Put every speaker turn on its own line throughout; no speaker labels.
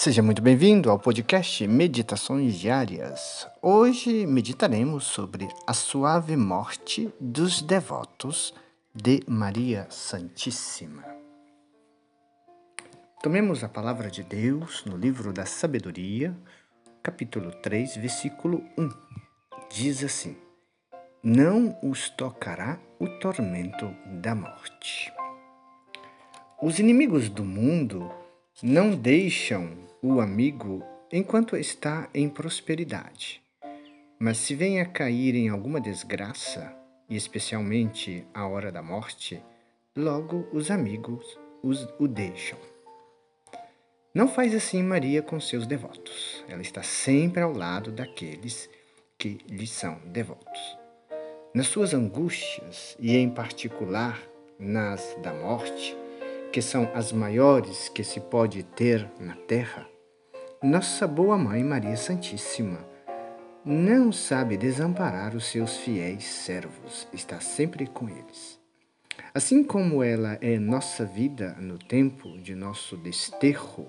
Seja muito bem-vindo ao podcast Meditações Diárias. Hoje meditaremos sobre a suave morte dos devotos de Maria Santíssima. Tomemos a palavra de Deus no livro da Sabedoria, capítulo 3, versículo 1. Diz assim: Não os tocará o tormento da morte. Os inimigos do mundo não deixam o amigo enquanto está em prosperidade. Mas se vem a cair em alguma desgraça, e especialmente a hora da morte, logo os amigos os, o deixam. Não faz assim Maria com seus devotos. Ela está sempre ao lado daqueles que lhe são devotos. Nas suas angústias, e em particular nas da morte, que são as maiores que se pode ter na terra, nossa boa mãe Maria Santíssima não sabe desamparar os seus fiéis servos, está sempre com eles. Assim como ela é nossa vida no tempo de nosso desterro,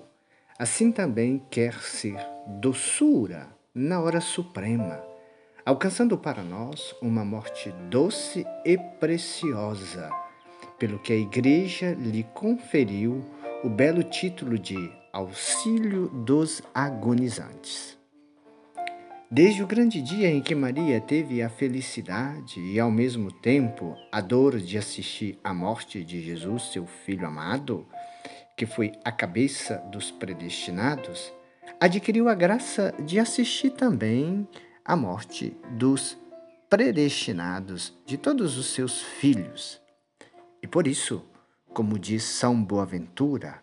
assim também quer ser doçura na hora suprema, alcançando para nós uma morte doce e preciosa pelo que a Igreja lhe conferiu o belo título de Auxílio dos Agonizantes. Desde o grande dia em que Maria teve a felicidade e, ao mesmo tempo, a dor de assistir à morte de Jesus, seu filho amado, que foi a cabeça dos predestinados, adquiriu a graça de assistir também à morte dos predestinados de todos os seus filhos e por isso, como diz São Boaventura,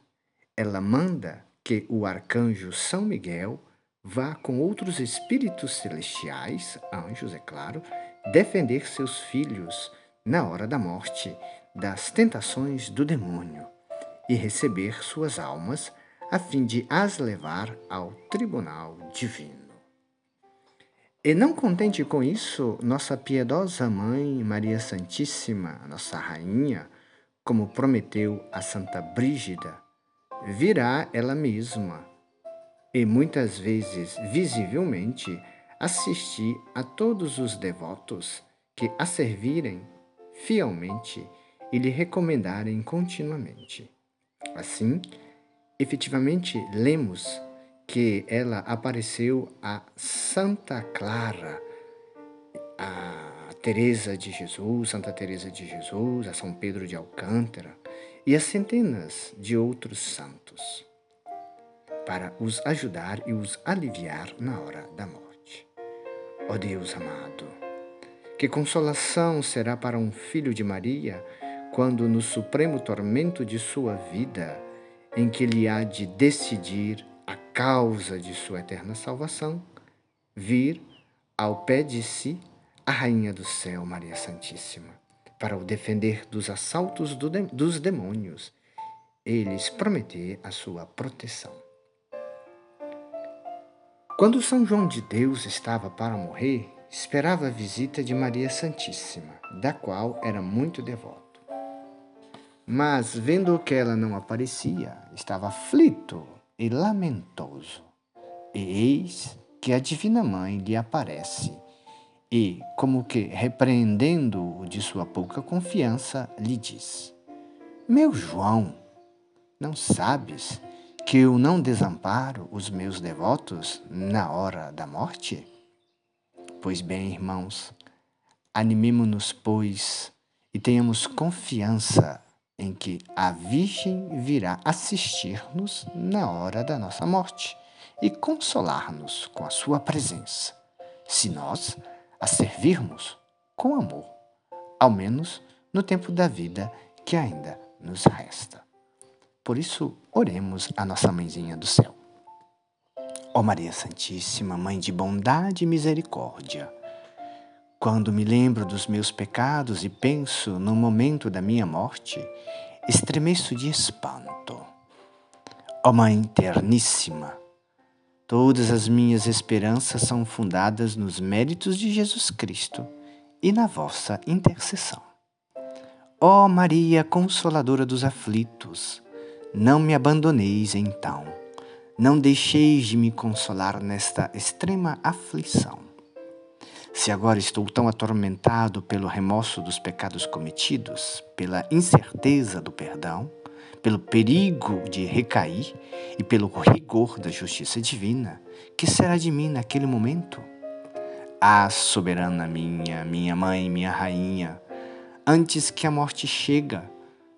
ela manda que o arcanjo São Miguel vá com outros espíritos celestiais, anjos, é claro, defender seus filhos na hora da morte das tentações do demônio e receber suas almas a fim de as levar ao tribunal divino. E não contente com isso, nossa piedosa mãe Maria Santíssima, nossa rainha, como prometeu a Santa Brígida, virá ela mesma e muitas vezes visivelmente assistir a todos os devotos que a servirem fielmente e lhe recomendarem continuamente. Assim, efetivamente lemos que ela apareceu a Santa Clara, a Teresa de Jesus, Santa Teresa de Jesus, a São Pedro de Alcântara e a centenas de outros santos, para os ajudar e os aliviar na hora da morte. Ó oh Deus amado, que consolação será para um filho de Maria quando no supremo tormento de sua vida, em que ele há de decidir causa de sua eterna salvação, vir ao pé de si a Rainha do Céu, Maria Santíssima, para o defender dos assaltos do de, dos demônios e lhes prometer a sua proteção. Quando São João de Deus estava para morrer, esperava a visita de Maria Santíssima, da qual era muito devoto. Mas, vendo que ela não aparecia, estava aflito e lamentoso. E eis que a Divina Mãe lhe aparece e, como que repreendendo-o de sua pouca confiança, lhe diz: Meu João, não sabes que eu não desamparo os meus devotos na hora da morte? Pois bem, irmãos, animemo-nos, pois, e tenhamos confiança em que a Virgem virá assistir-nos na hora da nossa morte e consolar-nos com a sua presença, se nós a servirmos com amor, ao menos no tempo da vida que ainda nos resta. Por isso, oremos a nossa mãezinha do céu. Ó Maria Santíssima, Mãe de bondade e misericórdia, quando me lembro dos meus pecados e penso no momento da minha morte, estremeço de espanto. Ó oh Mãe terníssima, todas as minhas esperanças são fundadas nos méritos de Jesus Cristo e na vossa intercessão. Ó oh Maria Consoladora dos aflitos, não me abandoneis então, não deixeis de me consolar nesta extrema aflição. Se agora estou tão atormentado pelo remorso dos pecados cometidos, pela incerteza do perdão, pelo perigo de recair e pelo rigor da justiça divina, que será de mim naquele momento? Ah, soberana minha, minha mãe, minha rainha, antes que a morte chega,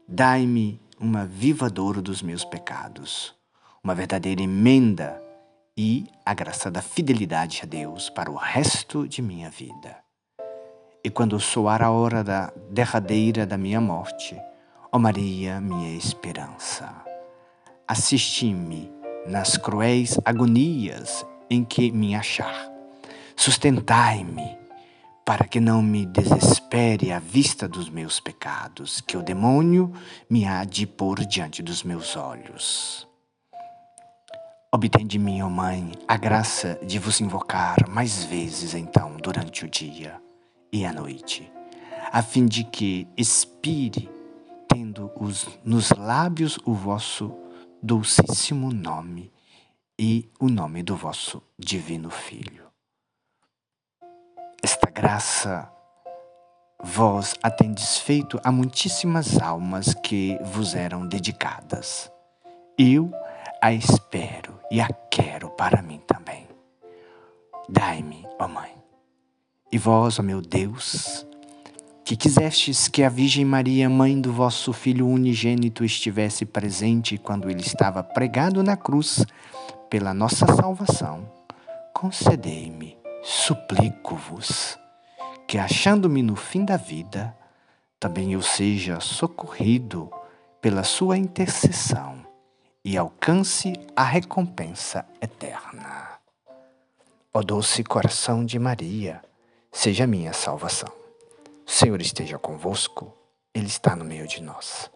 dai-me uma viva dor dos meus pecados, uma verdadeira emenda e a graça da fidelidade a Deus para o resto de minha vida. E quando soar a hora da derradeira da minha morte, ó Maria, minha esperança, assisti-me nas cruéis agonias em que me achar Sustentai-me, para que não me desespere à vista dos meus pecados, que o demônio me há de pôr diante dos meus olhos. Obtém de mim, ó oh Mãe, a graça de vos invocar mais vezes então durante o dia e a noite, a fim de que expire, tendo os, nos lábios o vosso dulcíssimo nome e o nome do vosso divino Filho esta graça vós a tendes feito a muitíssimas almas que vos eram dedicadas. Eu a espero e a quero para mim também. Dai-me, ó Mãe. E vós, ó meu Deus, que quisestes que a Virgem Maria, mãe do vosso Filho unigênito, estivesse presente quando ele estava pregado na cruz pela nossa salvação, concedei-me suplico-vos que, achando-me no fim da vida, também eu seja socorrido pela sua intercessão e alcance a recompensa eterna. Ó doce coração de Maria, seja minha salvação. O Senhor esteja convosco, Ele está no meio de nós.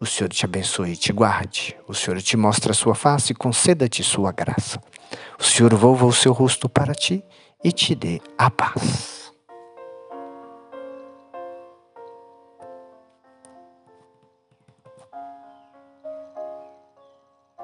O Senhor te abençoe e te guarde. O Senhor te mostre a sua face e conceda-te sua graça. O Senhor volva o seu rosto para ti e te dê a paz.